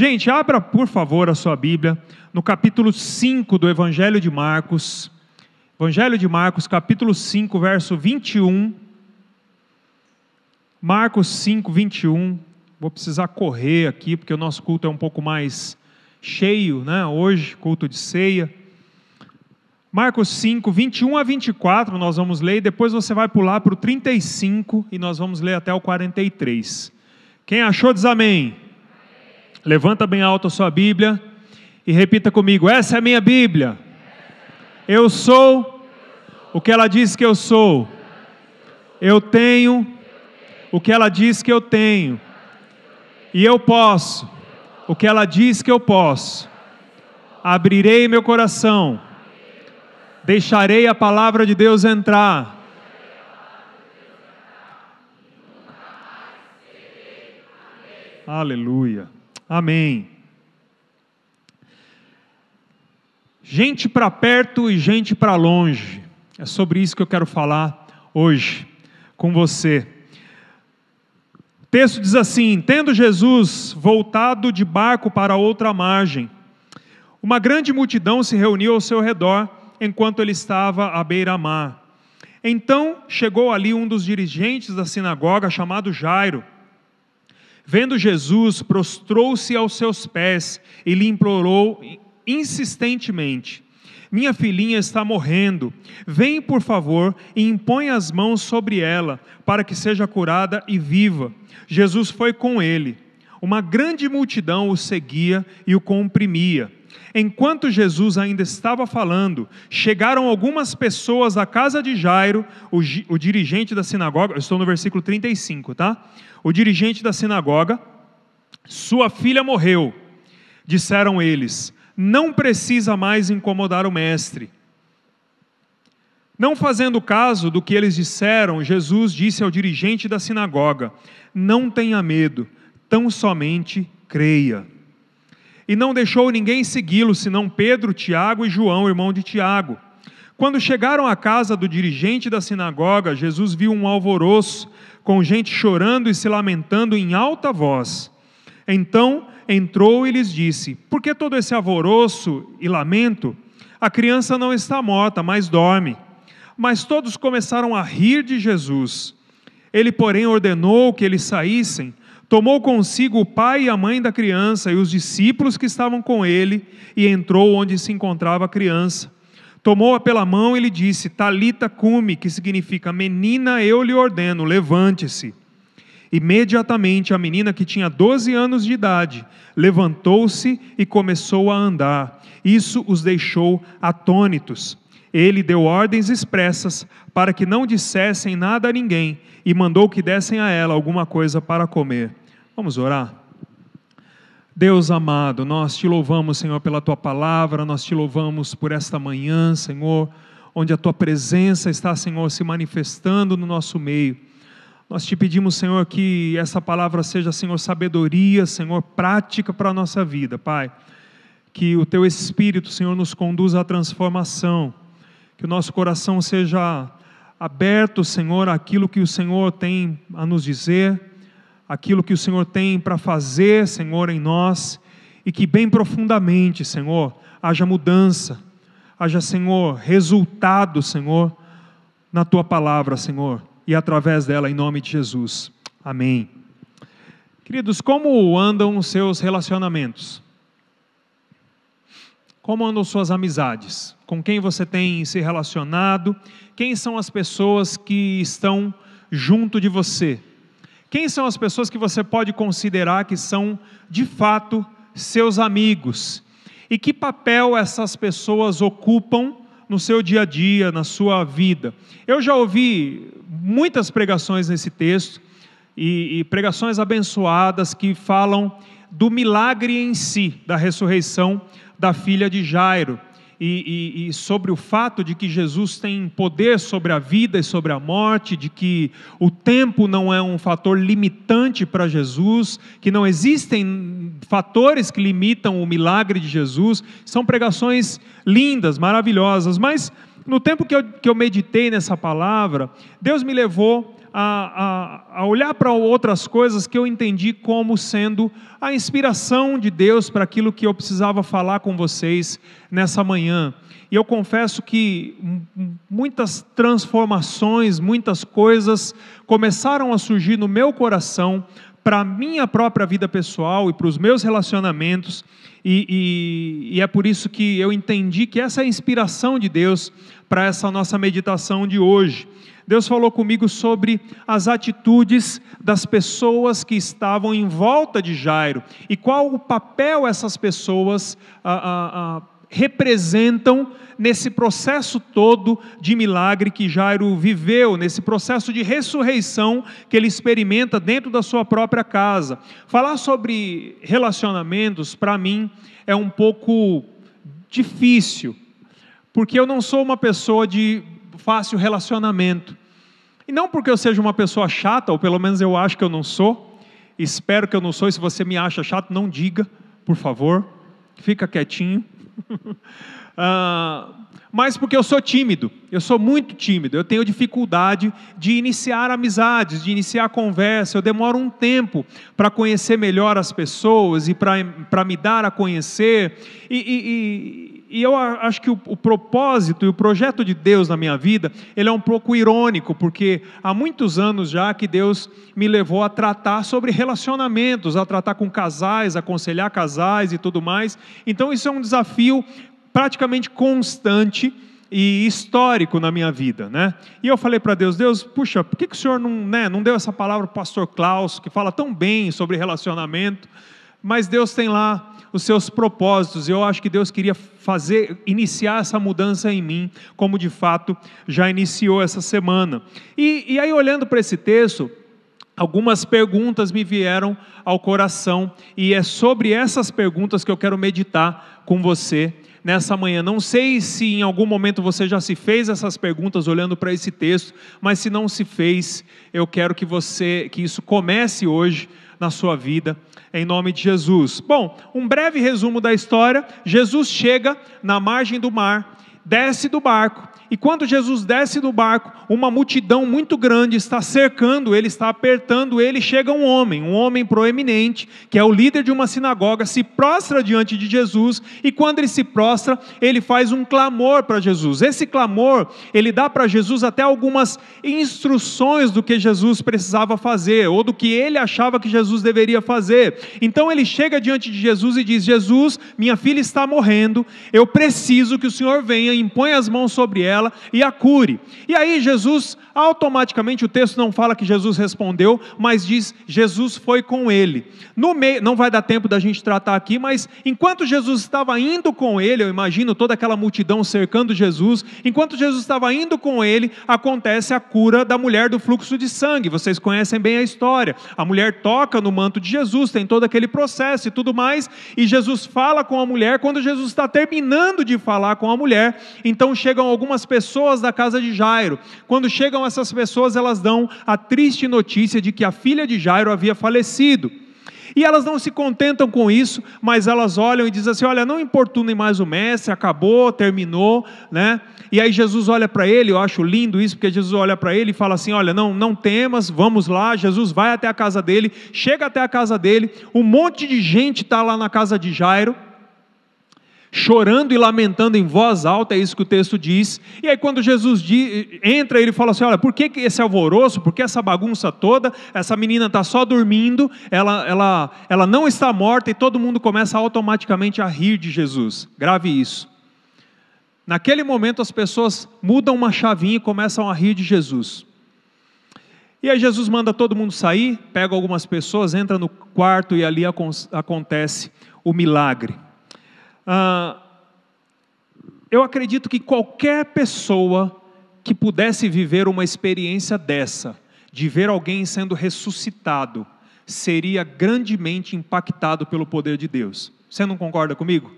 Gente, abra por favor a sua Bíblia no capítulo 5 do Evangelho de Marcos. Evangelho de Marcos, capítulo 5, verso 21. Marcos 5, 21. Vou precisar correr aqui, porque o nosso culto é um pouco mais cheio, né? Hoje, culto de ceia. Marcos 5, 21 a 24, nós vamos ler, e depois você vai pular para o 35 e nós vamos ler até o 43. Quem achou, diz amém. Levanta bem alto a sua Bíblia e repita comigo: essa é a minha Bíblia. Eu sou o que ela diz que eu sou. Eu tenho o que ela diz que eu tenho. E eu posso o que ela diz que eu posso. Abrirei meu coração deixarei a palavra de Deus entrar. Aleluia. Amém. Gente para perto e gente para longe. É sobre isso que eu quero falar hoje com você. O texto diz assim: Tendo Jesus voltado de barco para outra margem, uma grande multidão se reuniu ao seu redor enquanto ele estava à beira-mar. Então chegou ali um dos dirigentes da sinagoga, chamado Jairo. Vendo Jesus, prostrou-se aos seus pés e lhe implorou insistentemente: Minha filhinha está morrendo. Vem, por favor, e impõe as mãos sobre ela, para que seja curada e viva. Jesus foi com ele. Uma grande multidão o seguia e o comprimia. Enquanto Jesus ainda estava falando, chegaram algumas pessoas à casa de Jairo, o, o dirigente da sinagoga, estou no versículo 35, tá? O dirigente da sinagoga, sua filha morreu. Disseram eles: Não precisa mais incomodar o mestre. Não fazendo caso do que eles disseram, Jesus disse ao dirigente da sinagoga: Não tenha medo, tão somente creia e não deixou ninguém segui-lo, senão Pedro, Tiago e João, irmão de Tiago. Quando chegaram à casa do dirigente da sinagoga, Jesus viu um alvoroço, com gente chorando e se lamentando em alta voz. Então entrou e lhes disse: Por que todo esse alvoroço e lamento? A criança não está morta, mas dorme. Mas todos começaram a rir de Jesus. Ele, porém, ordenou que eles saíssem tomou consigo o pai e a mãe da criança e os discípulos que estavam com ele e entrou onde se encontrava a criança. Tomou-a pela mão e lhe disse: Talita cume, que significa menina, eu lhe ordeno, levante-se. Imediatamente a menina, que tinha 12 anos de idade, levantou-se e começou a andar. Isso os deixou atônitos. Ele deu ordens expressas para que não dissessem nada a ninguém e mandou que dessem a ela alguma coisa para comer. Vamos orar? Deus amado, nós te louvamos, Senhor, pela tua palavra, nós te louvamos por esta manhã, Senhor, onde a tua presença está, Senhor, se manifestando no nosso meio. Nós te pedimos, Senhor, que essa palavra seja, Senhor, sabedoria, Senhor, prática para a nossa vida, Pai. Que o teu Espírito, Senhor, nos conduza à transformação, que o nosso coração seja aberto, Senhor, àquilo que o Senhor tem a nos dizer aquilo que o Senhor tem para fazer, Senhor, em nós, e que bem profundamente, Senhor, haja mudança, haja, Senhor, resultado, Senhor, na tua palavra, Senhor, e através dela, em nome de Jesus. Amém. Queridos, como andam os seus relacionamentos? Como andam suas amizades? Com quem você tem se relacionado? Quem são as pessoas que estão junto de você? Quem são as pessoas que você pode considerar que são, de fato, seus amigos? E que papel essas pessoas ocupam no seu dia a dia, na sua vida? Eu já ouvi muitas pregações nesse texto, e, e pregações abençoadas que falam do milagre em si, da ressurreição da filha de Jairo e, e, e, sobre o fato de que Jesus tem poder sobre a vida e sobre a morte, de que o tempo não é um fator limitante para Jesus, que não existem fatores que limitam o milagre de Jesus. São pregações lindas, maravilhosas, mas no tempo que eu, que eu meditei nessa palavra, Deus me levou a, a, a olhar para outras coisas que eu entendi como sendo a inspiração de Deus para aquilo que eu precisava falar com vocês nessa manhã. E eu confesso que muitas transformações, muitas coisas começaram a surgir no meu coração para a minha própria vida pessoal e para os meus relacionamentos, e, e, e, é por isso que eu entendi que essa é a inspiração de Deus para essa nossa meditação de hoje. Deus falou comigo sobre as atitudes das pessoas que estavam em volta de Jairo e qual o papel essas pessoas ah, ah, ah, representam nesse processo todo de milagre que Jairo viveu, nesse processo de ressurreição que ele experimenta dentro da sua própria casa. Falar sobre relacionamentos, para mim, é um pouco difícil, porque eu não sou uma pessoa de fácil relacionamento. E não porque eu seja uma pessoa chata, ou pelo menos eu acho que eu não sou. Espero que eu não sou, e se você me acha chato, não diga, por favor. Fica quietinho. Uh, mas porque eu sou tímido, eu sou muito tímido, eu tenho dificuldade de iniciar amizades, de iniciar conversa, eu demoro um tempo para conhecer melhor as pessoas e para me dar a conhecer, e, e, e, e eu acho que o, o, propósito e o projeto de Deus na minha vida, ele é um pouco irônico, porque há muitos anos já que Deus me levou a tratar sobre relacionamentos, a tratar com casais, aconselhar casais e tudo mais, então isso é um desafio praticamente constante e histórico na minha vida, né? E eu falei para Deus, Deus, puxa, por que, que o Senhor não, né, não deu essa palavra para o pastor Klaus, que fala tão bem sobre relacionamento, mas Deus tem lá os seus propósitos, eu acho que Deus queria fazer, iniciar essa mudança em mim, como de fato já iniciou essa semana. E, e aí, olhando para esse texto, algumas perguntas me vieram ao coração, e é sobre essas perguntas que eu quero meditar com você nessa manhã. Não sei se em algum momento você já se fez essas perguntas olhando para esse texto, mas se não se fez, eu quero que você que isso comece hoje na sua vida, em nome de Jesus. Bom, um breve resumo da história: Jesus chega na margem do mar, desce do barco e quando Jesus desce do barco, uma multidão muito grande está cercando ele, está apertando ele. Chega um homem, um homem proeminente, que é o líder de uma sinagoga, se prostra diante de Jesus. E quando ele se prostra, ele faz um clamor para Jesus. Esse clamor, ele dá para Jesus até algumas instruções do que Jesus precisava fazer, ou do que ele achava que Jesus deveria fazer. Então ele chega diante de Jesus e diz: Jesus, minha filha está morrendo, eu preciso que o Senhor venha, impõe as mãos sobre ela ela e a cure. E aí Jesus, automaticamente, o texto não fala que Jesus respondeu, mas diz Jesus foi com ele. No meio, não vai dar tempo da gente tratar aqui, mas enquanto Jesus estava indo com ele, eu imagino toda aquela multidão cercando Jesus, enquanto Jesus estava indo com ele, acontece a cura da mulher do fluxo de sangue. Vocês conhecem bem a história. A mulher toca no manto de Jesus, tem todo aquele processo e tudo mais, e Jesus fala com a mulher. Quando Jesus está terminando de falar com a mulher, então chegam algumas pessoas da casa de Jairo. Quando chegam essas pessoas, elas dão a triste notícia de que a filha de Jairo havia falecido. E elas não se contentam com isso, mas elas olham e dizem assim: Olha, não importunem mais o mestre, acabou, terminou, né? E aí Jesus olha para ele, eu acho lindo isso, porque Jesus olha para ele e fala assim: Olha, não, não temas, vamos lá. Jesus vai até a casa dele, chega até a casa dele, um monte de gente está lá na casa de Jairo chorando e lamentando em voz alta, é isso que o texto diz. E aí, quando Jesus entra, ele fala assim: Olha, por que esse alvoroço, por que essa bagunça toda? Essa menina está só dormindo, ela, ela, ela não está morta, e todo mundo começa automaticamente a rir de Jesus. Grave isso. Naquele momento, as pessoas mudam uma chavinha e começam a rir de Jesus. E aí, Jesus manda todo mundo sair, pega algumas pessoas, entra no quarto e ali acontece o milagre. Ah, eu acredito que qualquer pessoa que pudesse viver uma experiência dessa, de ver alguém sendo ressuscitado, seria grandemente impactado pelo poder de Deus. Você não concorda comigo?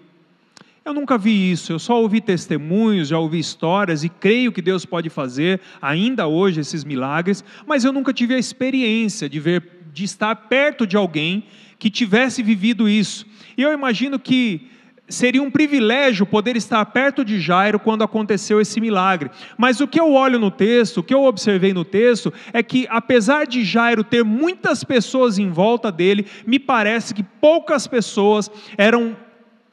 Eu nunca vi isso, eu só ouvi testemunhos, já ouvi histórias e creio que Deus pode fazer ainda hoje esses milagres, mas eu nunca tive a experiência de ver, de estar perto de alguém que tivesse vivido isso. E eu imagino que seria um privilégio poder estar perto de Jairo quando aconteceu esse milagre. Mas o que eu olho no texto, o que eu observei no texto, é que apesar de Jairo ter muitas pessoas em volta dele, me parece que poucas pessoas eram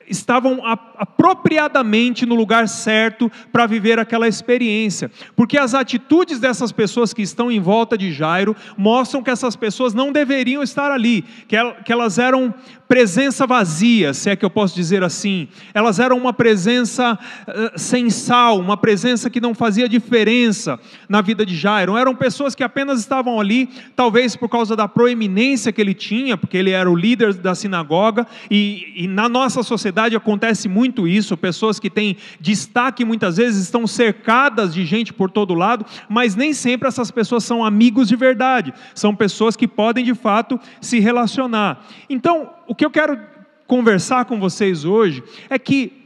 estavam apropriadamente no lugar certo para viver aquela experiência, porque as atitudes dessas pessoas que estão em volta de Jairo mostram que essas pessoas não deveriam estar ali, que elas eram presença vazia, se é que eu posso dizer assim. Elas eram uma presença uh, sem sal, uma presença que não fazia diferença na vida de Jairo. Eram pessoas que apenas estavam ali, talvez por causa da proeminência que ele tinha, porque ele era o líder da sinagoga, e, e na nossa sociedade acontece muito isso. Pessoas que têm destaque muitas vezes estão cercadas de gente por todo lado, mas nem sempre essas pessoas são amigos de verdade. São pessoas que podem de fato se relacionar. Então, o que eu quero conversar com vocês hoje é que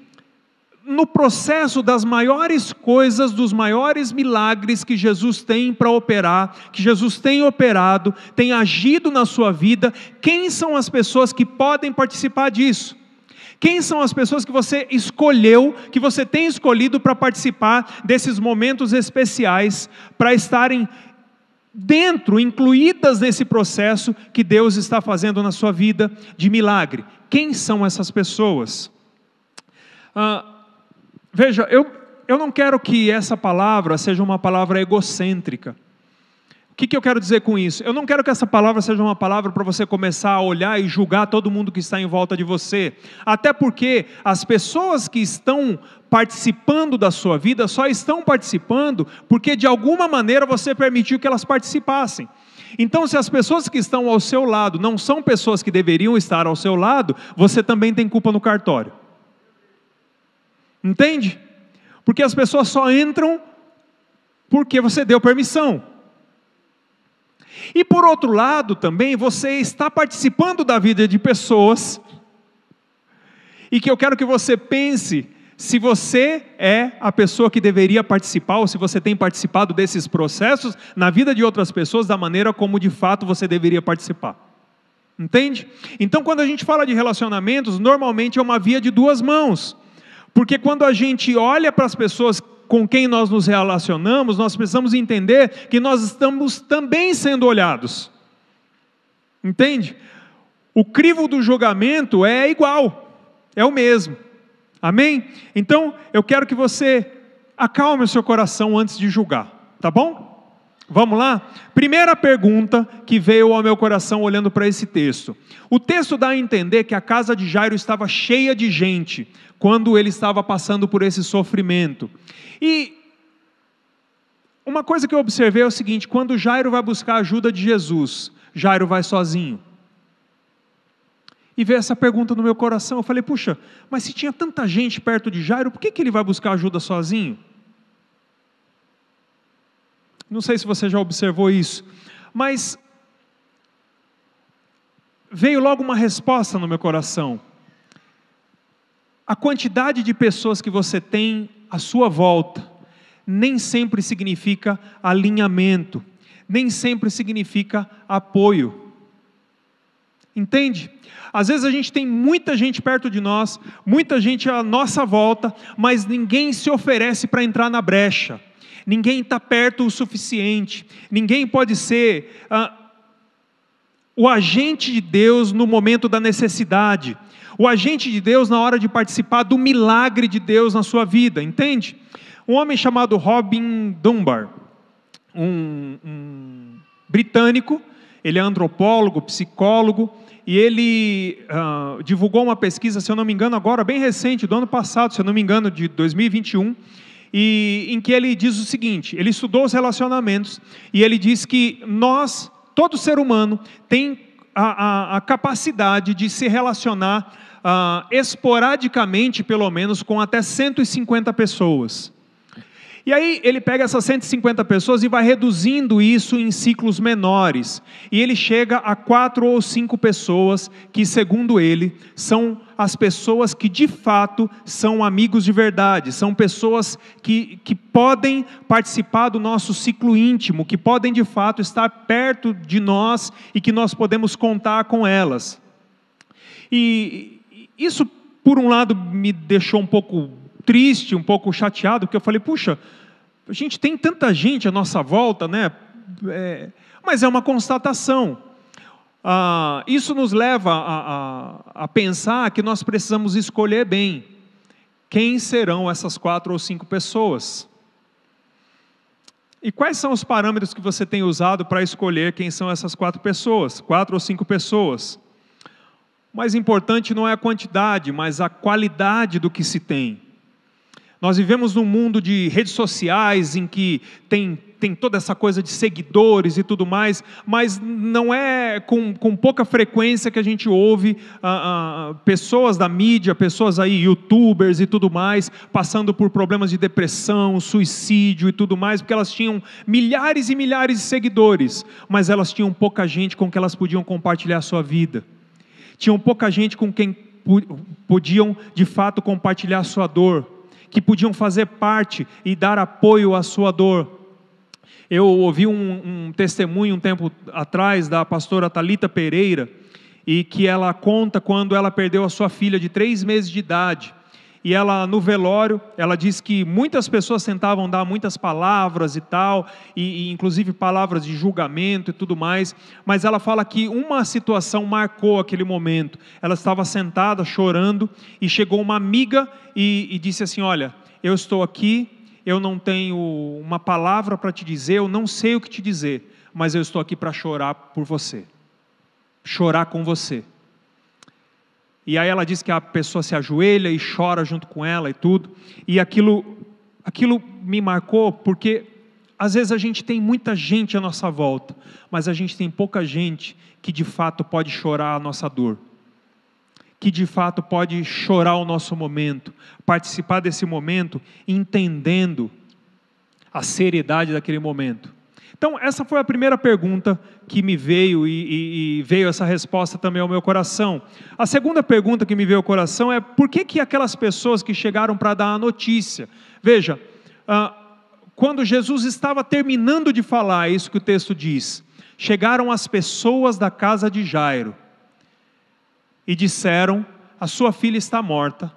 no processo das maiores coisas, dos maiores milagres que Jesus tem para operar, que Jesus tem operado, tem agido na sua vida, quem são as pessoas que podem participar disso? Quem são as pessoas que você escolheu, que você tem escolhido para participar desses momentos especiais, para estarem dentro, incluídas nesse processo que Deus está fazendo na sua vida de milagre. Quem são essas pessoas? Ah, veja, eu, eu não quero que essa palavra seja uma palavra egocêntrica. O que, que eu quero dizer com isso? Eu não quero que essa palavra seja uma palavra para você começar a olhar e julgar todo mundo que está em volta de você. Até porque as pessoas que estão participando da sua vida só estão participando porque de alguma maneira você permitiu que elas participassem. Então, se as pessoas que estão ao seu lado não são pessoas que deveriam estar ao seu lado, você também tem culpa no cartório. Entende? Porque as pessoas só entram porque você deu permissão. E por outro lado, também você está participando da vida de pessoas, e que eu quero que você pense se você é a pessoa que deveria participar, ou se você tem participado desses processos na vida de outras pessoas da maneira como de fato você deveria participar. Entende? Então, quando a gente fala de relacionamentos, normalmente é uma via de duas mãos. Porque quando a gente olha para as pessoas com quem nós nos relacionamos, nós precisamos entender que nós estamos também sendo olhados. Entende? O crivo do julgamento é igual, é o mesmo. Amém? Então, eu quero que você acalme o seu coração antes de julgar, tá bom? Vamos lá? Primeira pergunta que veio ao meu coração olhando para esse texto. O texto dá a entender que a casa de Jairo estava cheia de gente quando ele estava passando por esse sofrimento. E uma coisa que eu observei é o seguinte: quando Jairo vai buscar a ajuda de Jesus, Jairo vai sozinho. E veio essa pergunta no meu coração. Eu falei, puxa, mas se tinha tanta gente perto de Jairo, por que, que ele vai buscar ajuda sozinho? Não sei se você já observou isso, mas veio logo uma resposta no meu coração. A quantidade de pessoas que você tem à sua volta nem sempre significa alinhamento, nem sempre significa apoio. Entende? Às vezes a gente tem muita gente perto de nós, muita gente à nossa volta, mas ninguém se oferece para entrar na brecha ninguém está perto o suficiente, ninguém pode ser ah, o agente de Deus no momento da necessidade, o agente de Deus na hora de participar do milagre de Deus na sua vida, entende? Um homem chamado Robin Dunbar, um, um britânico, ele é antropólogo, psicólogo, e ele uh, divulgou uma pesquisa, se eu não me engano, agora bem recente, do ano passado, se eu não me engano, de 2021, e em que ele diz o seguinte: ele estudou os relacionamentos e ele diz que nós, todo ser humano, tem a, a, a capacidade de se relacionar uh, esporadicamente, pelo menos, com até 150 pessoas. E aí ele pega essas 150 pessoas e vai reduzindo isso em ciclos menores. E ele chega a quatro ou cinco pessoas que, segundo ele, são as pessoas que de fato são amigos de verdade, são pessoas que, que podem participar do nosso ciclo íntimo, que podem de fato estar perto de nós e que nós podemos contar com elas. E isso por um lado, me deixou um pouco triste, um pouco chateado, porque eu falei, puxa, a gente tem tanta gente à nossa volta, né? É, mas é uma constatação. Ah, isso nos leva a, a, a pensar que nós precisamos escolher bem quem serão essas quatro ou cinco pessoas. E quais são os parâmetros que você tem usado para escolher quem são essas quatro pessoas, quatro ou cinco pessoas? O mais importante não é a quantidade, mas a qualidade do que se tem. Nós vivemos num mundo de redes sociais em que tem, tem toda essa coisa de seguidores e tudo mais, mas não é com, com pouca frequência que a gente ouve ah, ah, pessoas da mídia, pessoas aí, youtubers e tudo mais, passando por problemas de depressão, suicídio e tudo mais, porque elas tinham milhares e milhares de seguidores, mas elas tinham pouca gente com que elas podiam compartilhar a sua vida. Tinham pouca gente com quem podiam de fato compartilhar a sua dor que podiam fazer parte e dar apoio à sua dor. Eu ouvi um, um testemunho um tempo atrás da pastora Talita Pereira e que ela conta quando ela perdeu a sua filha de três meses de idade e ela no velório, ela diz que muitas pessoas tentavam dar muitas palavras e tal, e, e, inclusive palavras de julgamento e tudo mais, mas ela fala que uma situação marcou aquele momento. Ela estava sentada chorando e chegou uma amiga e, e disse assim: Olha, eu estou aqui, eu não tenho uma palavra para te dizer, eu não sei o que te dizer, mas eu estou aqui para chorar por você, chorar com você. E aí ela diz que a pessoa se ajoelha e chora junto com ela e tudo. E aquilo, aquilo me marcou porque às vezes a gente tem muita gente à nossa volta, mas a gente tem pouca gente que de fato pode chorar a nossa dor. Que de fato pode chorar o nosso momento, participar desse momento entendendo a seriedade daquele momento. Então, essa foi a primeira pergunta que me veio e, e, e, veio essa resposta também ao meu coração. A segunda pergunta que me veio ao coração é por que, que aquelas pessoas que chegaram para dar a notícia? Veja, ah, quando Jesus estava terminando de falar, é isso que o texto diz, chegaram as pessoas da casa de Jairo e disseram: A sua filha está morta.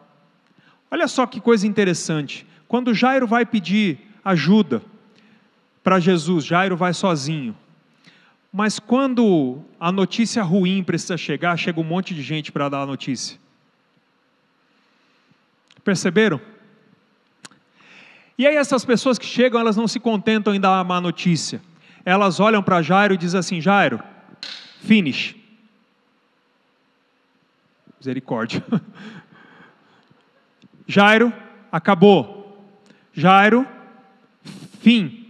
Olha só que coisa interessante. Quando Jairo vai pedir ajuda, para Jesus, Jairo vai sozinho. Mas quando a notícia ruim precisa chegar, chega um monte de gente para dar a notícia. Perceberam? E aí essas pessoas que chegam, elas não se contentam em dar a má notícia. Elas olham para Jairo e dizem assim: Jairo, finish. Misericórdia. Jairo, acabou. Jairo, fim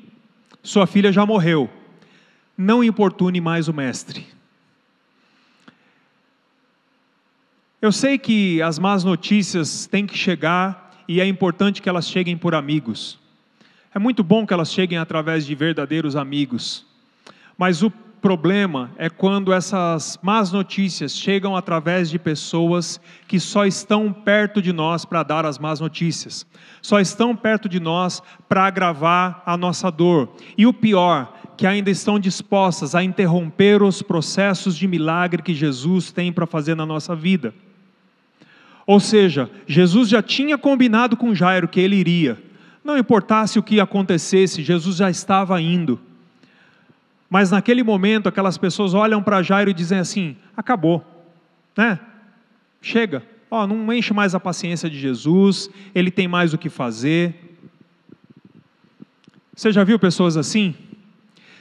sua filha já morreu, não importune mais o mestre. Eu sei que as más notícias têm que chegar e é importante que elas cheguem por amigos. É muito bom que elas cheguem através de verdadeiros amigos. Mas o problema é quando essas más notícias chegam através de pessoas que só estão perto de nós para dar as más notícias, só estão perto de nós para agravar a nossa dor. E o pior, que ainda estão dispostas a interromper os processos de milagre que Jesus tem para fazer na nossa vida. Ou seja, Jesus já tinha combinado com Jairo que ele iria. Não importasse o que acontecesse, Jesus já estava indo. Mas naquele momento, aquelas pessoas olham para Jairo e dizem assim: acabou, né? Chega, ó, não enche mais a paciência de Jesus, ele tem mais o que fazer. Você já viu pessoas assim?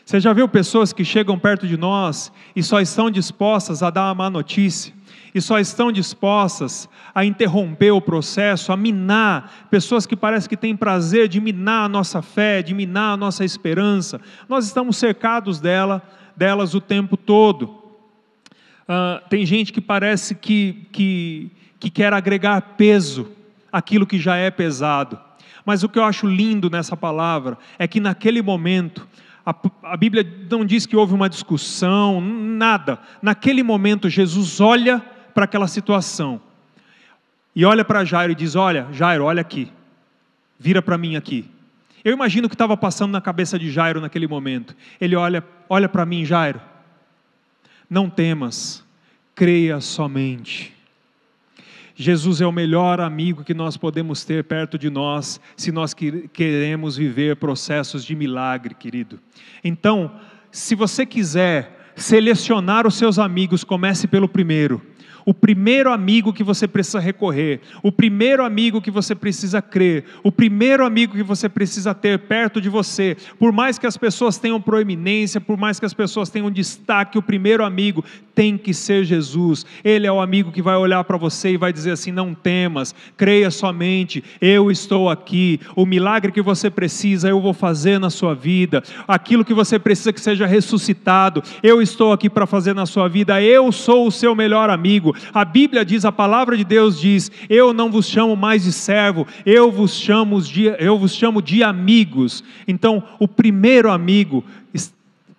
Você já viu pessoas que chegam perto de nós e só estão dispostas a dar uma má notícia? E só estão dispostas a interromper o processo, a minar, pessoas que parecem que têm prazer de minar a nossa fé, de minar a nossa esperança. Nós estamos cercados dela, delas o tempo todo. Uh, tem gente que parece que, que, que quer agregar peso àquilo que já é pesado. Mas o que eu acho lindo nessa palavra é que naquele momento, a, a, Bíblia não diz que houve uma discussão, nada. Naquele momento, Jesus olha para aquela situação. E olha para Jairo e diz: Olha, Jairo, olha aqui. Vira para mim aqui. Eu imagino o que estava passando na cabeça de Jairo naquele momento. Ele olha, olha para mim, Jairo. Não temas, creia somente. Jesus é o melhor amigo que nós podemos ter perto de nós, se nós queremos viver processos de milagre, querido. Então, se você quiser selecionar os seus amigos, comece pelo primeiro o primeiro amigo que você precisa recorrer, o primeiro amigo que você precisa crer, o primeiro amigo que você precisa ter perto de você. Por mais que as pessoas tenham proeminência, por mais que as pessoas tenham destaque, o primeiro amigo tem que ser Jesus. Ele é o amigo que vai olhar para você e vai dizer assim: não temas, creia somente, eu estou aqui. O milagre que você precisa, eu vou fazer na sua vida. Aquilo que você precisa que seja ressuscitado, eu estou aqui para fazer na sua vida. Eu sou o seu melhor amigo. A Bíblia diz, a palavra de Deus diz: Eu não vos chamo mais de servo, eu vos chamo de, eu vos chamo de amigos. Então, o primeiro amigo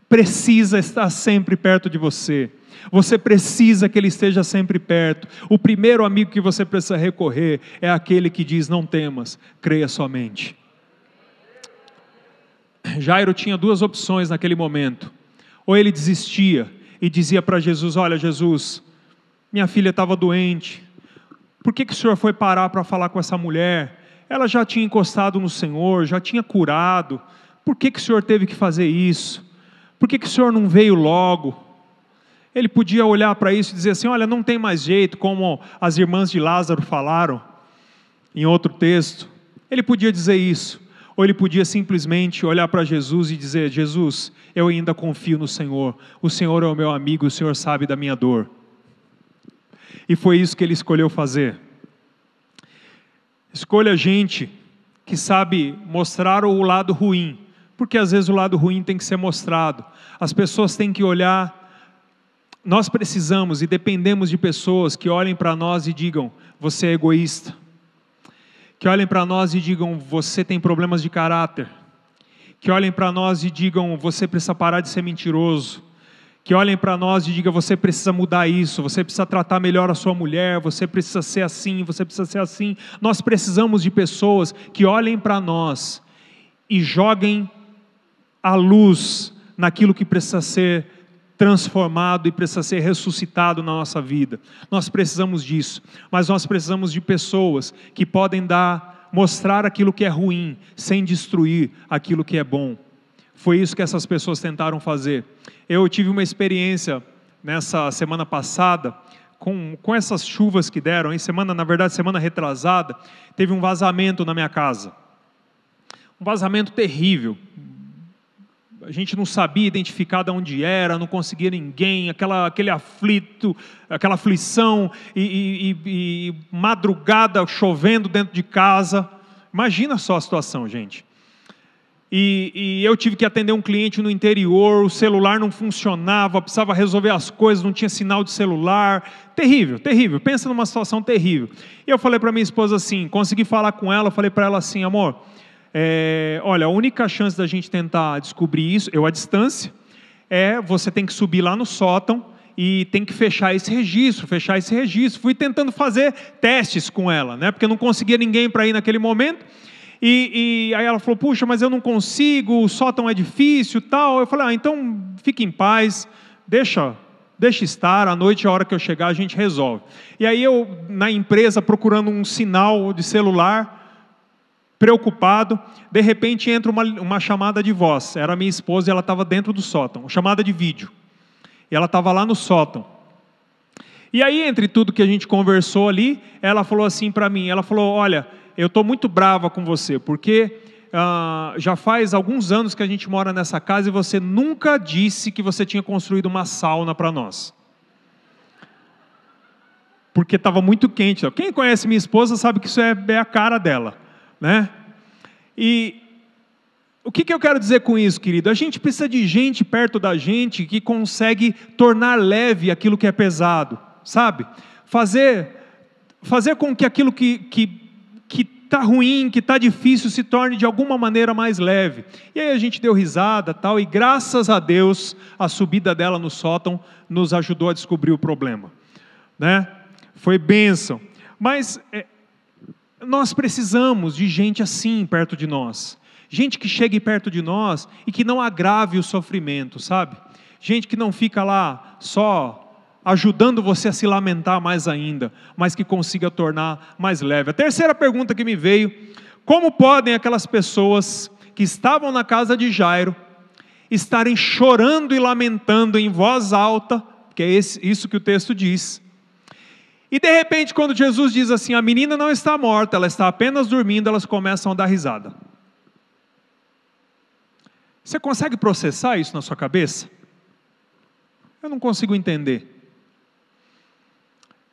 precisa estar sempre perto de você. Você precisa que ele esteja sempre perto. O primeiro amigo que você precisa recorrer é aquele que diz: Não temas, creia somente. Jairo tinha duas opções naquele momento. Ou ele desistia e dizia para Jesus: Olha, Jesus, minha filha estava doente. Por que, que o senhor foi parar para falar com essa mulher? Ela já tinha encostado no Senhor, já tinha curado. Por que, que o senhor teve que fazer isso? Por que, que o senhor não veio logo? Ele podia olhar para isso e dizer assim: olha, não tem mais jeito, como as irmãs de Lázaro falaram em outro texto. Ele podia dizer isso. Ou ele podia simplesmente olhar para Jesus e dizer: Jesus, eu ainda confio no Senhor. O Senhor é o meu amigo, o Senhor sabe da minha dor. E foi isso que ele escolheu fazer. Escolha gente que sabe mostrar o lado ruim, porque às vezes o lado ruim tem que ser mostrado. As pessoas têm que olhar. Nós precisamos e dependemos de pessoas que olhem para nós e digam: você é egoísta. Que olhem para nós e digam: você tem problemas de caráter. Que olhem para nós e digam: você precisa parar de ser mentiroso que olhem para nós e digam: você precisa mudar isso, você precisa tratar melhor a sua mulher, você precisa ser assim, você precisa ser assim. Nós precisamos de pessoas que olhem para nós e joguem a luz naquilo que precisa ser transformado e precisa ser ressuscitado na nossa vida. Nós precisamos disso, mas nós precisamos de pessoas que podem dar, mostrar aquilo que é ruim, sem destruir aquilo que é bom. Foi isso que essas pessoas tentaram fazer. Eu tive uma experiência nessa semana passada, com, com essas chuvas que deram, em semana, na verdade, semana retrasada, teve um vazamento na minha casa. Um vazamento terrível. A gente não sabia identificar de onde era, não conseguia ninguém, aquela, aquele aflito, aquela aflição, e, e, e madrugada chovendo dentro de casa. Imagina só a situação, gente. E, e, eu tive que atender um cliente no interior, o celular não funcionava, precisava resolver as coisas, não tinha sinal de celular. Terrível, terrível. Pensa numa situação terrível. E eu falei para minha esposa assim, consegui falar com ela, falei para ela assim, amor, é, olha, a única chance da gente tentar descobrir isso, eu à distância, é você tem que subir lá no sótão e tem que fechar esse registro, fechar esse registro. Fui tentando fazer testes com ela, né? Porque não conseguia ninguém para ir naquele momento. E, e, aí ela falou: Puxa, mas eu não consigo, o sótão é difícil tal. Eu falei: Ah, então fique em paz, deixa, deixa estar, à noite, a hora que eu chegar, a gente resolve. E aí eu, na empresa, procurando um sinal de celular, preocupado, de repente entra uma, uma chamada de voz. Era minha esposa e ela estava dentro do sótão, chamada de vídeo. E ela estava lá no sótão. E aí, entre tudo que a gente conversou ali, ela falou assim para mim: Ela falou, olha eu estou muito brava com você, porque ah, já faz alguns anos que a gente mora nessa casa e você nunca disse que você tinha construído uma sauna para nós. Porque estava muito quente. Quem conhece minha esposa sabe que isso é, é a cara dela, né? E o que, que eu quero dizer com isso, querido? A gente precisa de gente perto da gente que consegue tornar leve aquilo que é pesado, sabe? Fazer, fazer com que aquilo que, que está ruim, que está difícil, se torne de alguma maneira mais leve. E aí a gente deu risada tal, e graças a Deus a subida dela no sótão nos ajudou a descobrir o problema. Né? Foi bênção. Mas é, nós precisamos de gente assim perto de nós. Gente que chegue perto de nós e que não agrave o sofrimento, sabe? Gente que não fica lá só ajudando você a se lamentar mais ainda, mas que consiga tornar mais leve. A terceira pergunta que me veio: como podem aquelas pessoas que estavam na casa de Jairo estarem chorando e lamentando em voz alta, que é isso que o texto diz, e de repente, quando Jesus diz assim: a menina não está morta, ela está apenas dormindo, elas começam a dar risada. Você consegue processar isso na sua cabeça? Eu não consigo entender.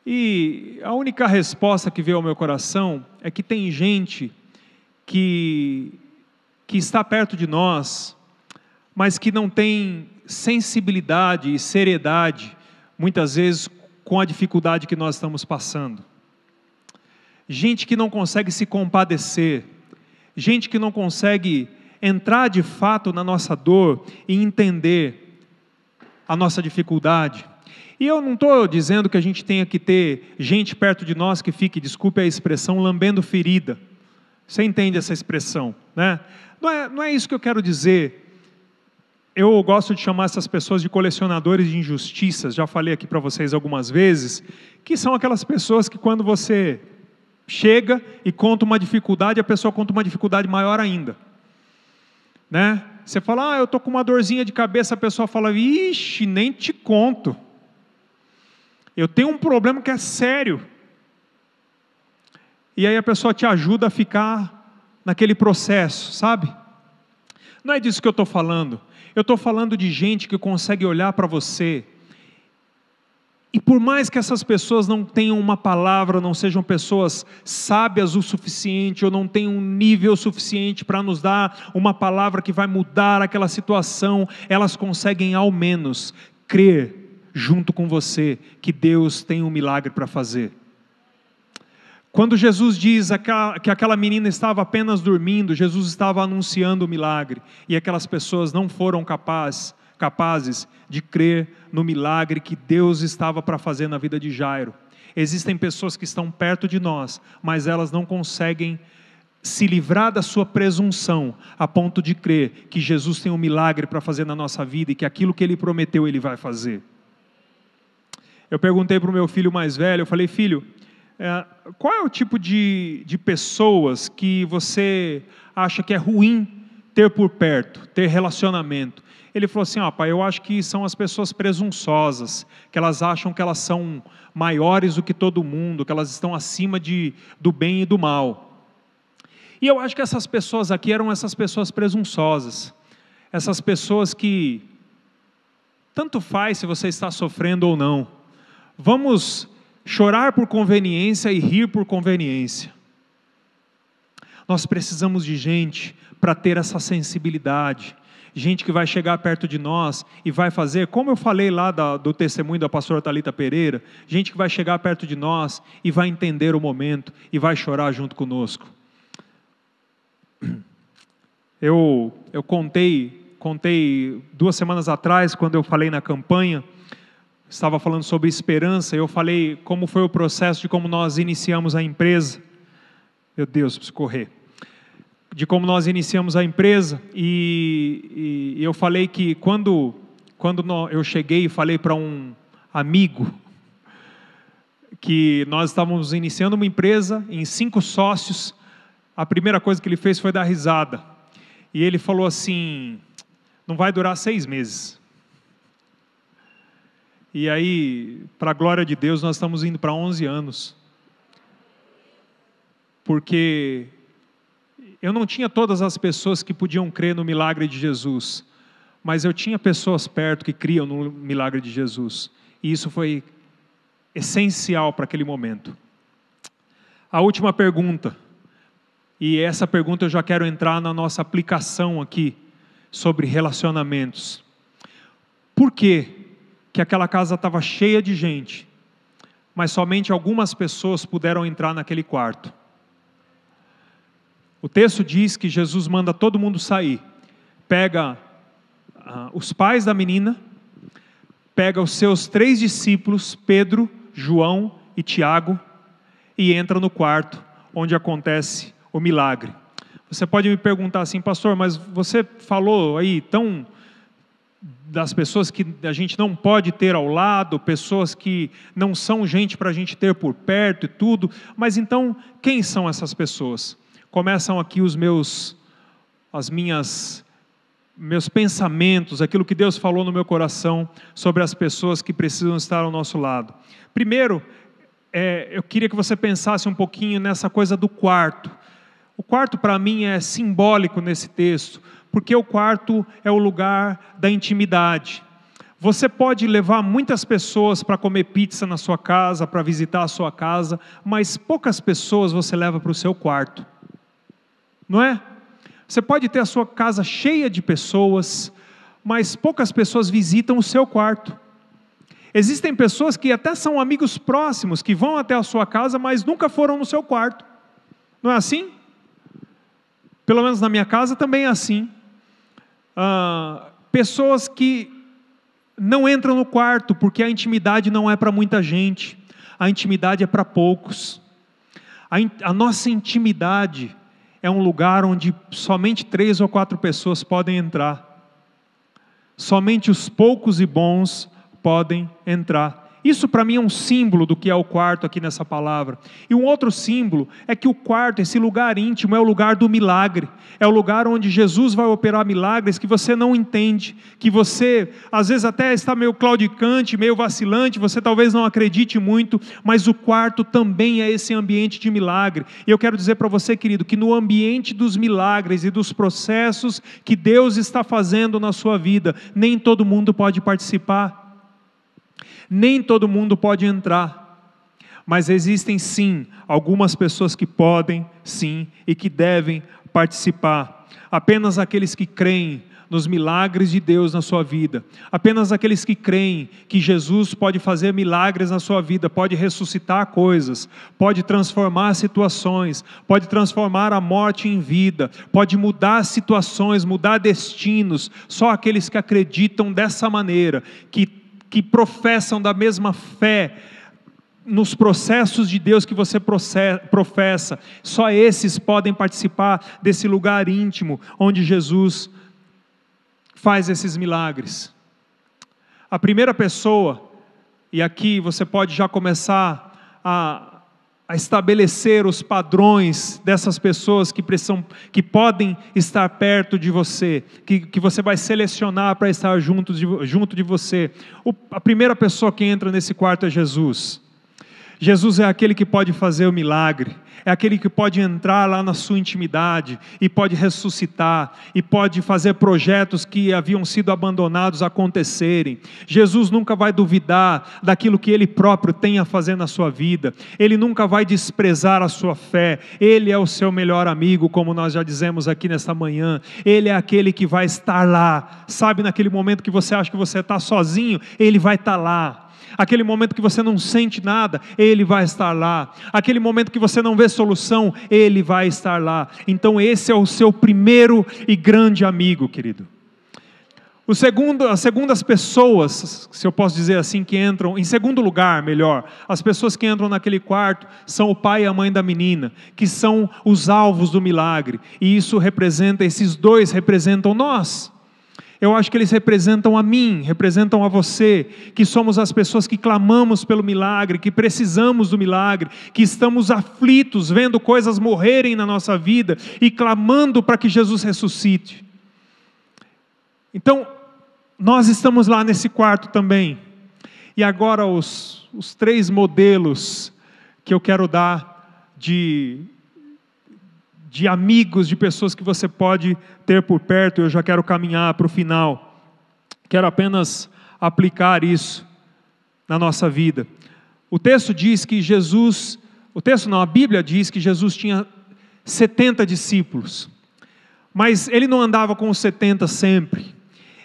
E a única resposta que veio ao meu coração é que tem gente que, que está perto de nós, mas que não tem sensibilidade e seriedade, muitas vezes com a dificuldade que nós estamos passando. Gente que não consegue se compadecer, gente que não consegue entrar de fato na nossa dor e entender a nossa dificuldade. E eu não estou dizendo que a gente tenha que ter gente perto de nós que fique, desculpe a expressão, lambendo ferida. Você entende essa expressão, né? Não é, não é isso que eu quero dizer eu gosto de chamar essas pessoas de colecionadores de injustiças, já falei aqui para vocês algumas vezes, que são aquelas pessoas que quando você chega e conta uma dificuldade, a pessoa conta uma dificuldade maior ainda. Né? Você fala, ah, eu estou com uma dorzinha de cabeça, a pessoa fala, ixi, nem te conto. Eu tenho um problema que é sério. E aí a pessoa te ajuda a ficar naquele processo, sabe? Não é disso que eu estou falando. Eu estou falando de gente que consegue olhar para você. E por mais que essas pessoas não tenham uma palavra, não sejam pessoas sábias o suficiente, ou não tenham um nível suficiente para nos dar uma palavra que vai mudar aquela situação, elas conseguem ao menos crer junto com você que Deus tem um milagre para fazer. Quando Jesus diz que aquela menina estava apenas dormindo, Jesus estava anunciando o milagre, e aquelas pessoas não foram capazes, capazes de crer no milagre que Deus estava para fazer na vida de Jairo. Existem pessoas que estão perto de nós, mas elas não conseguem se livrar da sua presunção a ponto de crer que Jesus tem um milagre para fazer na nossa vida e que aquilo que ele prometeu ele vai fazer. Eu perguntei para o meu filho mais velho, eu falei, filho, é, qual é o tipo de, de pessoas que você acha que é ruim ter por perto, ter relacionamento? Ele falou assim: ó, pai, eu acho que são as pessoas presunçosas, que elas acham que elas são maiores do que todo mundo, que elas estão acima de, do bem e do mal. E eu acho que essas pessoas aqui eram essas pessoas presunçosas, essas pessoas que tanto faz se você está sofrendo ou não. Vamos chorar por conveniência e rir por conveniência. Nós precisamos de gente para ter essa sensibilidade, gente que vai chegar perto de nós e vai fazer, como eu falei lá da, do testemunho da pastora Talita Pereira, gente que vai chegar perto de nós e vai entender o momento e vai chorar junto conosco. Eu, eu contei, contei duas semanas atrás, quando eu falei na campanha, estava falando sobre esperança, eu falei como foi o processo de como nós iniciamos a empresa. Meu Deus, preciso correr. De como nós iniciamos a empresa, e, e eu falei que quando, quando eu cheguei e falei para um amigo que nós estávamos iniciando uma empresa em cinco sócios, a primeira coisa que ele fez foi dar risada. E ele falou assim: não vai durar seis meses. E aí, para a glória de Deus, nós estamos indo para 11 anos. Porque eu não tinha todas as pessoas que podiam crer no milagre de Jesus, mas eu tinha pessoas perto que criam no milagre de Jesus. E isso foi essencial para aquele momento. A última pergunta, e essa pergunta eu já quero entrar na nossa aplicação aqui sobre relacionamentos. Por quê? Que aquela casa estava cheia de gente, mas somente algumas pessoas puderam entrar naquele quarto. O texto diz que Jesus manda todo mundo sair, pega ah, os pais da menina, pega os seus três discípulos, Pedro, João e Tiago, e entra no quarto onde acontece o milagre. Você pode me perguntar assim, pastor, mas você falou aí tão das pessoas que a gente não pode ter ao lado, pessoas que não são gente para a gente ter por perto e tudo. Mas então, quem são essas pessoas? Começam aqui os meus, as minhas, meus pensamentos, aquilo que Deus falou no meu coração sobre as pessoas que precisam estar ao nosso lado. Primeiro, é, eu queria que você pensasse um pouquinho nessa coisa do quarto. O quarto, para mim, é simbólico nesse texto, porque o quarto é o lugar da intimidade. Você pode levar muitas pessoas para comer pizza na sua casa, para visitar a sua casa, mas poucas pessoas você leva para o seu quarto, não é? Você pode ter a sua casa cheia de pessoas, mas poucas pessoas visitam o seu quarto. Existem pessoas que até são amigos próximos, que vão até a sua casa, mas nunca foram no seu quarto. Não é assim? Pelo menos na minha casa também é assim ah, pessoas que não entram no quarto porque a intimidade não é para muita gente, a intimidade é para poucos. A, in, a nossa intimidade é um lugar onde somente três ou quatro pessoas podem entrar. Somente os poucos e bons podem entrar. Isso para mim é um símbolo do que é o quarto aqui nessa palavra. E um outro símbolo é que o quarto, esse lugar íntimo, é o lugar do milagre. É o lugar onde Jesus vai operar milagres que você não entende, que você às vezes até está meio claudicante, meio vacilante, você talvez não acredite muito, mas o quarto também é esse ambiente de milagre. E eu quero dizer para você, querido, que no ambiente dos milagres e dos processos que Deus está fazendo na sua vida, nem todo mundo pode participar. Nem todo mundo pode entrar, mas existem sim algumas pessoas que podem, sim, e que devem participar. Apenas aqueles que creem nos milagres de Deus na sua vida. Apenas aqueles que creem que Jesus pode fazer milagres na sua vida, pode ressuscitar coisas, pode transformar situações, pode transformar a morte em vida, pode mudar situações, mudar destinos. Só aqueles que acreditam dessa maneira, que que professam da mesma fé nos processos de Deus que você professa, só esses podem participar desse lugar íntimo onde Jesus faz esses milagres. A primeira pessoa, e aqui você pode já começar a a estabelecer os padrões dessas pessoas que precisam, que podem estar perto de você, que, que você vai selecionar para estar junto de, junto de você. O, a primeira pessoa que entra nesse quarto é Jesus. Jesus é aquele que pode fazer o milagre, é aquele que pode entrar lá na sua intimidade e pode ressuscitar e pode fazer projetos que haviam sido abandonados acontecerem. Jesus nunca vai duvidar daquilo que ele próprio tem a fazer na sua vida, ele nunca vai desprezar a sua fé, ele é o seu melhor amigo, como nós já dizemos aqui nesta manhã, ele é aquele que vai estar lá, sabe, naquele momento que você acha que você está sozinho, ele vai estar lá. Aquele momento que você não sente nada, Ele vai estar lá, aquele momento que você não vê solução, Ele vai estar lá. Então, esse é o seu primeiro e grande amigo, querido. O segundo, as segundas pessoas, se eu posso dizer assim, que entram, em segundo lugar, melhor, as pessoas que entram naquele quarto são o pai e a mãe da menina, que são os alvos do milagre, e isso representa, esses dois representam nós. Eu acho que eles representam a mim, representam a você, que somos as pessoas que clamamos pelo milagre, que precisamos do milagre, que estamos aflitos, vendo coisas morrerem na nossa vida e clamando para que Jesus ressuscite. Então, nós estamos lá nesse quarto também. E agora, os, os três modelos que eu quero dar de de amigos, de pessoas que você pode ter por perto. Eu já quero caminhar para o final. Quero apenas aplicar isso na nossa vida. O texto diz que Jesus, o texto não, a Bíblia diz que Jesus tinha 70 discípulos. Mas ele não andava com os 70 sempre.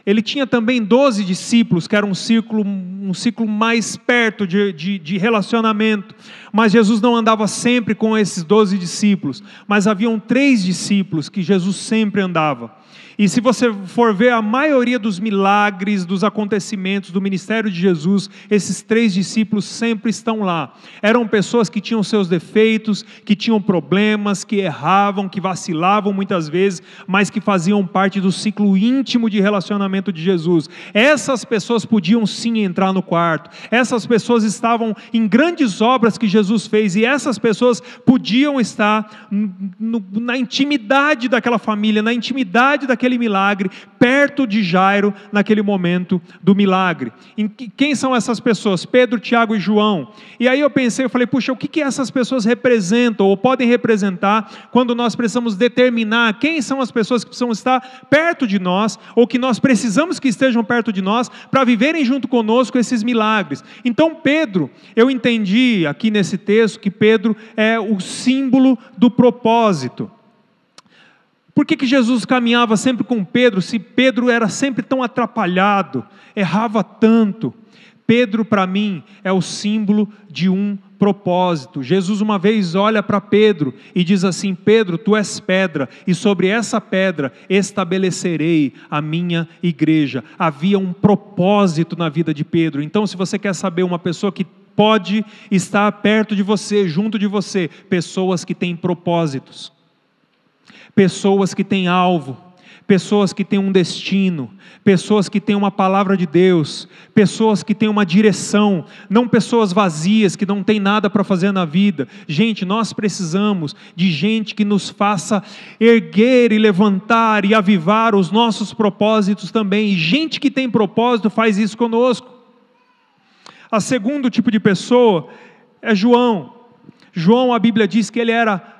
Ele tinha também doze discípulos, que era um círculo, um ciclo mais perto de, de, de, relacionamento. Mas Jesus não andava sempre com esses doze discípulos, mas haviam três discípulos que Jesus sempre andava. E se você for ver a maioria dos milagres, dos acontecimentos do ministério de Jesus, esses três discípulos sempre estão lá. Eram pessoas que tinham seus defeitos, que tinham problemas, que erravam, que vacilavam muitas vezes, mas que faziam parte do ciclo íntimo de relacionamento de Jesus. Essas pessoas podiam sim entrar no quarto. Essas pessoas estavam em grandes obras que Jesus fez e essas pessoas podiam estar na intimidade daquela família, na intimidade daquele milagre, perto de Jairo, naquele momento do milagre. Quem são essas pessoas? Pedro, Tiago e João. E aí eu pensei, eu falei, puxa, o que, que essas pessoas representam ou podem representar quando nós precisamos determinar quem são as pessoas que precisam estar perto de nós ou que nós precisamos que estejam perto de nós para viverem junto conosco esses milagres. Então, Pedro, eu entendi aqui nesse texto que Pedro é o símbolo do propósito. Por que, que Jesus caminhava sempre com Pedro, se Pedro era sempre tão atrapalhado, errava tanto? Pedro, para mim, é o símbolo de um propósito. Jesus uma vez olha para Pedro e diz assim: Pedro, tu és pedra, e sobre essa pedra estabelecerei a minha igreja. Havia um propósito na vida de Pedro. Então, se você quer saber uma pessoa que pode estar perto de você, junto de você, pessoas que têm propósitos pessoas que têm alvo, pessoas que têm um destino, pessoas que têm uma palavra de Deus, pessoas que têm uma direção, não pessoas vazias que não têm nada para fazer na vida. Gente, nós precisamos de gente que nos faça erguer e levantar e avivar os nossos propósitos também. E gente que tem propósito faz isso conosco. A segundo tipo de pessoa é João. João, a Bíblia diz que ele era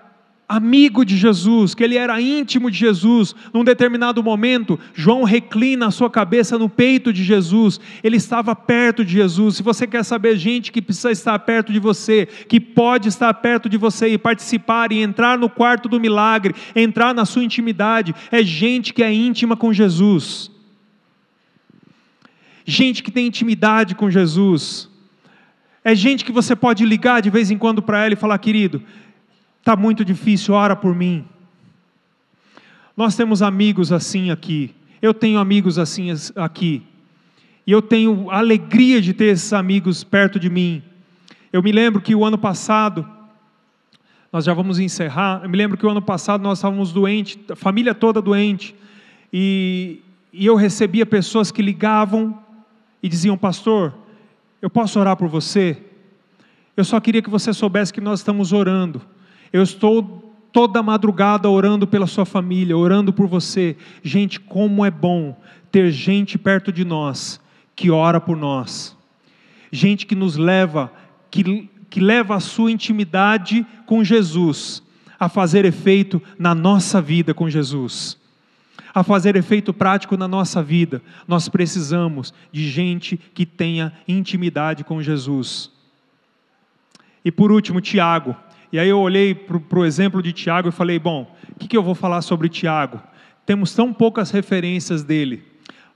amigo de Jesus, que ele era íntimo de Jesus. Num determinado momento, João reclina a sua cabeça no peito de Jesus. Ele estava perto de Jesus. Se você quer saber gente que precisa estar perto de você, que pode estar perto de você e participar e entrar no quarto do milagre, entrar na sua intimidade, é gente que é íntima com Jesus. Gente que tem intimidade com Jesus. É gente que você pode ligar de vez em quando para ela e falar, querido, Está muito difícil, ora por mim. Nós temos amigos assim aqui. Eu tenho amigos assim aqui. E eu tenho alegria de ter esses amigos perto de mim. Eu me lembro que o ano passado, nós já vamos encerrar. Eu me lembro que o ano passado nós estávamos doentes, a família toda doente. E, e eu recebia pessoas que ligavam e diziam: Pastor, eu posso orar por você? Eu só queria que você soubesse que nós estamos orando. Eu estou toda madrugada orando pela sua família, orando por você. Gente, como é bom ter gente perto de nós que ora por nós. Gente que nos leva, que, que leva a sua intimidade com Jesus a fazer efeito na nossa vida com Jesus. A fazer efeito prático na nossa vida, nós precisamos de gente que tenha intimidade com Jesus. E por último, Tiago. E aí eu olhei para o exemplo de Tiago e falei: bom, o que, que eu vou falar sobre Tiago? Temos tão poucas referências dele,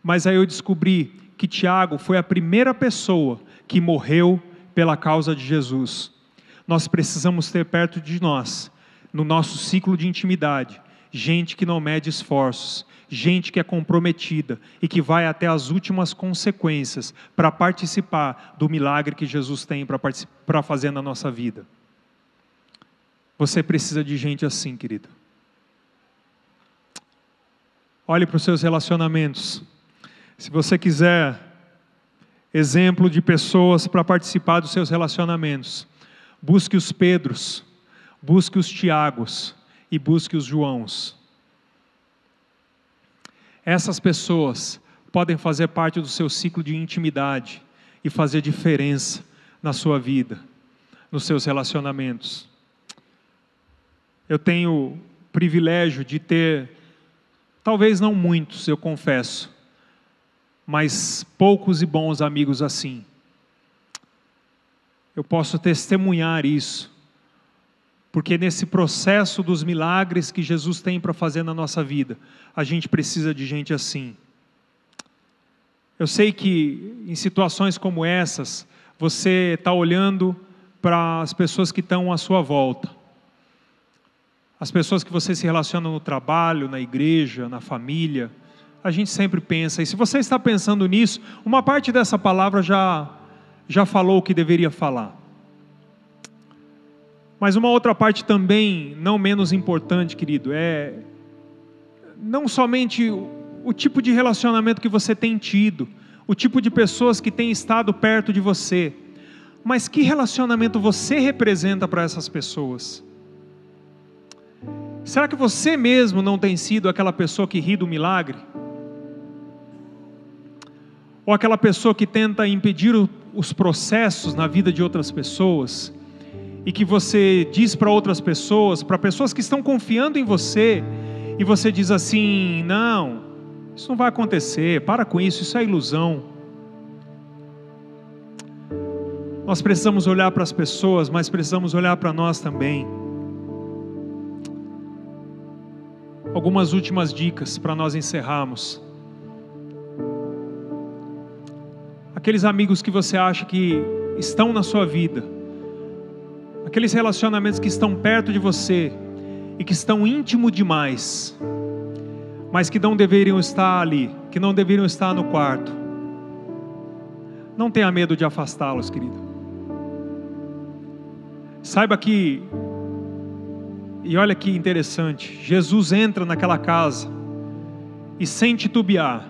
mas aí eu descobri que Tiago foi a primeira pessoa que morreu pela causa de Jesus. Nós precisamos ter perto de nós, no nosso ciclo de intimidade, gente que não mede esforços, gente que é comprometida e que vai até as últimas consequências para participar do milagre que Jesus tem para fazer na nossa vida. Você precisa de gente assim, querido. Olhe para os seus relacionamentos. Se você quiser exemplo de pessoas para participar dos seus relacionamentos, busque os Pedros, busque os Tiagos e busque os Joãos. Essas pessoas podem fazer parte do seu ciclo de intimidade e fazer diferença na sua vida, nos seus relacionamentos. Eu tenho privilégio de ter, talvez não muitos, eu confesso, mas poucos e bons amigos assim. Eu posso testemunhar isso, porque nesse processo dos milagres que Jesus tem para fazer na nossa vida, a gente precisa de gente assim. Eu sei que em situações como essas, você está olhando para as pessoas que estão à sua volta as pessoas que você se relaciona no trabalho, na igreja, na família. A gente sempre pensa, e se você está pensando nisso, uma parte dessa palavra já, já falou o que deveria falar. Mas uma outra parte também, não menos importante, querido, é não somente o, o tipo de relacionamento que você tem tido, o tipo de pessoas que têm estado perto de você, mas que relacionamento você representa para essas pessoas? Será que você mesmo não tem sido aquela pessoa que ri do milagre? Ou aquela pessoa que tenta impedir os processos na vida de outras pessoas? E que você diz para outras pessoas, para pessoas que estão confiando em você, e você diz assim: não, isso não vai acontecer, para com isso, isso é ilusão. Nós precisamos olhar para as pessoas, mas precisamos olhar para nós também. Algumas últimas dicas para nós encerrarmos. Aqueles amigos que você acha que estão na sua vida, aqueles relacionamentos que estão perto de você e que estão íntimo demais, mas que não deveriam estar ali, que não deveriam estar no quarto. Não tenha medo de afastá-los, querido. Saiba que e olha que interessante: Jesus entra naquela casa e, sem titubear,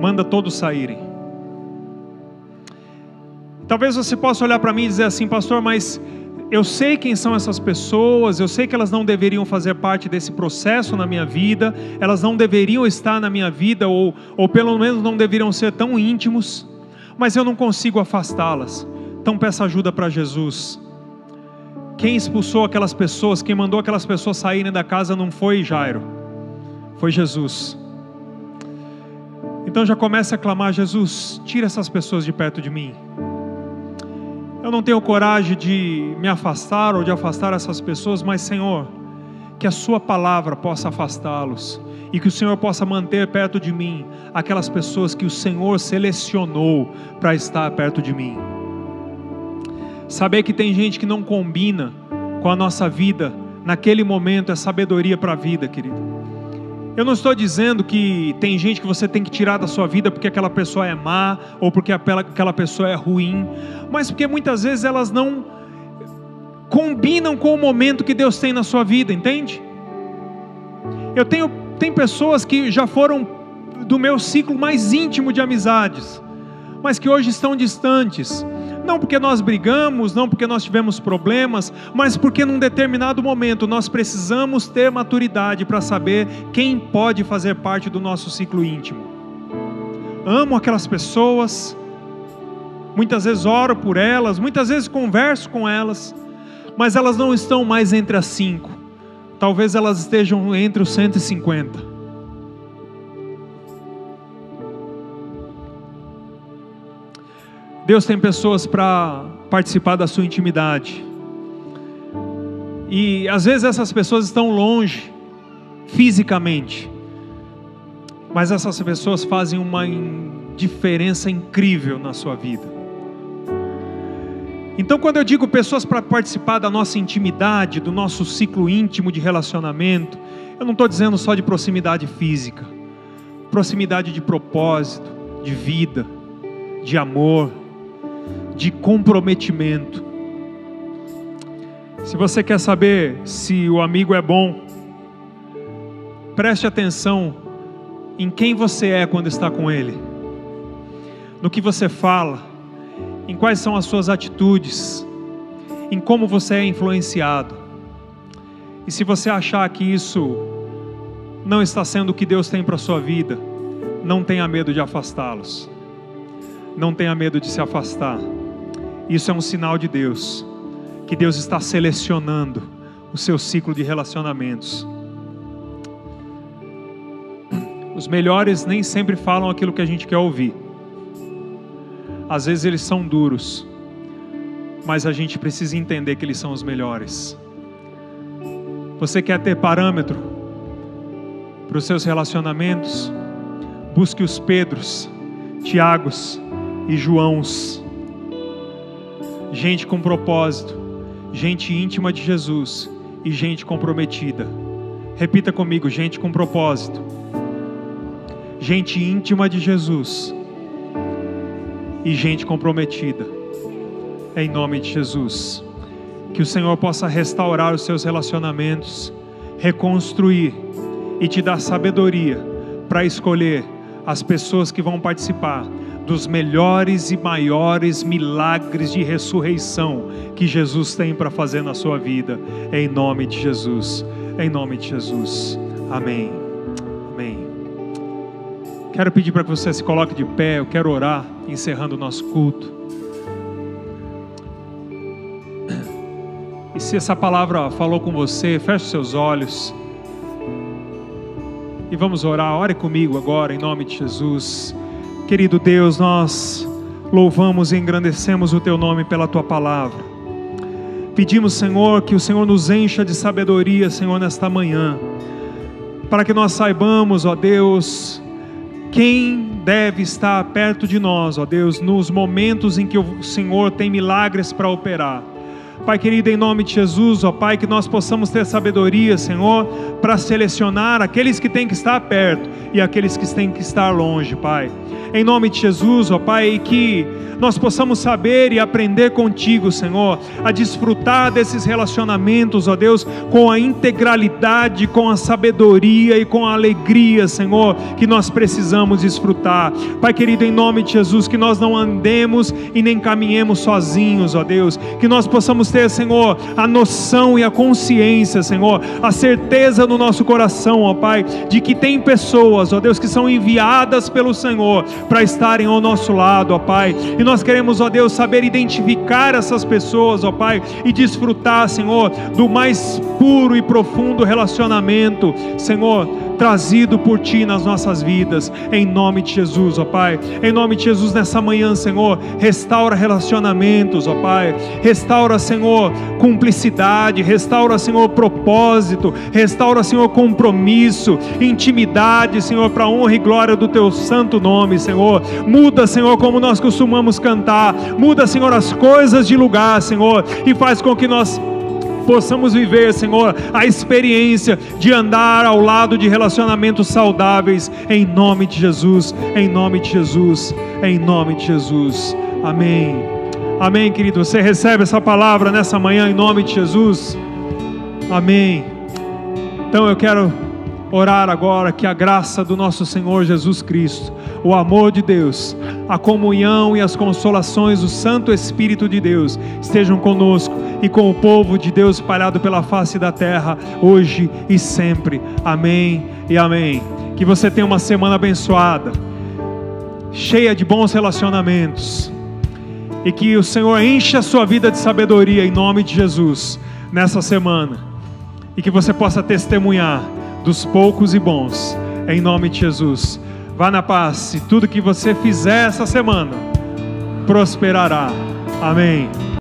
manda todos saírem. Talvez você possa olhar para mim e dizer assim, pastor, mas eu sei quem são essas pessoas, eu sei que elas não deveriam fazer parte desse processo na minha vida, elas não deveriam estar na minha vida, ou, ou pelo menos não deveriam ser tão íntimos, mas eu não consigo afastá-las. Então peça ajuda para Jesus. Quem expulsou aquelas pessoas, quem mandou aquelas pessoas saírem da casa não foi Jairo, foi Jesus. Então já comece a clamar: Jesus, tira essas pessoas de perto de mim. Eu não tenho coragem de me afastar ou de afastar essas pessoas, mas Senhor, que a Sua palavra possa afastá-los e que o Senhor possa manter perto de mim aquelas pessoas que o Senhor selecionou para estar perto de mim. Saber que tem gente que não combina com a nossa vida naquele momento é sabedoria para a vida, querido. Eu não estou dizendo que tem gente que você tem que tirar da sua vida porque aquela pessoa é má ou porque aquela pessoa é ruim, mas porque muitas vezes elas não combinam com o momento que Deus tem na sua vida, entende? Eu tenho tem pessoas que já foram do meu ciclo mais íntimo de amizades, mas que hoje estão distantes não porque nós brigamos, não porque nós tivemos problemas, mas porque num determinado momento nós precisamos ter maturidade para saber quem pode fazer parte do nosso ciclo íntimo. Amo aquelas pessoas, muitas vezes oro por elas, muitas vezes converso com elas, mas elas não estão mais entre as cinco, talvez elas estejam entre os 150. Deus tem pessoas para participar da sua intimidade. E às vezes essas pessoas estão longe fisicamente, mas essas pessoas fazem uma diferença incrível na sua vida. Então, quando eu digo pessoas para participar da nossa intimidade, do nosso ciclo íntimo de relacionamento, eu não estou dizendo só de proximidade física, proximidade de propósito, de vida, de amor, de comprometimento. Se você quer saber se o amigo é bom, preste atenção em quem você é quando está com ele, no que você fala, em quais são as suas atitudes, em como você é influenciado. E se você achar que isso não está sendo o que Deus tem para a sua vida, não tenha medo de afastá-los. Não tenha medo de se afastar. Isso é um sinal de Deus, que Deus está selecionando o seu ciclo de relacionamentos. Os melhores nem sempre falam aquilo que a gente quer ouvir. Às vezes eles são duros, mas a gente precisa entender que eles são os melhores. Você quer ter parâmetro para os seus relacionamentos? Busque os Pedros, Tiagos e Joãos gente com propósito, gente íntima de Jesus, e gente comprometida. Repita comigo: gente com propósito, gente íntima de Jesus e gente comprometida. Em nome de Jesus. Que o Senhor possa restaurar os seus relacionamentos, reconstruir e te dar sabedoria para escolher as pessoas que vão participar dos melhores e maiores milagres de ressurreição que Jesus tem para fazer na sua vida, em nome de Jesus. Em nome de Jesus. Amém. Amém. Quero pedir para que você se coloque de pé, eu quero orar, encerrando o nosso culto. E se essa palavra falou com você, feche seus olhos. E vamos orar. Ore comigo agora, em nome de Jesus. Querido Deus, nós louvamos e engrandecemos o Teu nome pela Tua palavra. Pedimos, Senhor, que o Senhor nos encha de sabedoria, Senhor, nesta manhã, para que nós saibamos, ó Deus, quem deve estar perto de nós, ó Deus, nos momentos em que o Senhor tem milagres para operar. Pai querido, em nome de Jesus, ó Pai, que nós possamos ter sabedoria, Senhor, para selecionar aqueles que têm que estar perto e aqueles que têm que estar longe, Pai em nome de Jesus, ó Pai, que nós possamos saber e aprender contigo, Senhor, a desfrutar desses relacionamentos, ó Deus, com a integralidade, com a sabedoria e com a alegria, Senhor, que nós precisamos desfrutar. Pai querido, em nome de Jesus, que nós não andemos e nem caminhemos sozinhos, ó Deus, que nós possamos ter, Senhor, a noção e a consciência, Senhor, a certeza no nosso coração, ó Pai, de que tem pessoas, ó Deus, que são enviadas pelo Senhor para estarem ao nosso lado, ó Pai. E nós queremos, ó Deus, saber identificar essas pessoas, ó Pai, e desfrutar, Senhor, do mais puro e profundo relacionamento, Senhor, trazido por Ti nas nossas vidas, em nome de Jesus, ó Pai. Em nome de Jesus, nessa manhã, Senhor, restaura relacionamentos, ó Pai. Restaura, Senhor, cumplicidade, restaura, Senhor, propósito, restaura, Senhor, compromisso, intimidade, Senhor, para honra e glória do Teu santo nome, Senhor. Muda, Senhor, como nós costumamos cantar, muda, Senhor, as coisas de lugar, Senhor, e faz com que nós possamos viver, Senhor, a experiência de andar ao lado de relacionamentos saudáveis, em nome de Jesus, em nome de Jesus, em nome de Jesus. Amém. Amém, querido. Você recebe essa palavra nessa manhã em nome de Jesus? Amém. Então eu quero orar agora que a graça do nosso Senhor Jesus Cristo, o amor de Deus, a comunhão e as consolações do Santo Espírito de Deus estejam conosco e com o povo de Deus espalhado pela face da terra, hoje e sempre. Amém e amém. Que você tenha uma semana abençoada, cheia de bons relacionamentos, e que o Senhor encha a sua vida de sabedoria em nome de Jesus nessa semana, e que você possa testemunhar dos poucos e bons, em nome de Jesus. Vá na paz, e tudo que você fizer essa semana prosperará. Amém.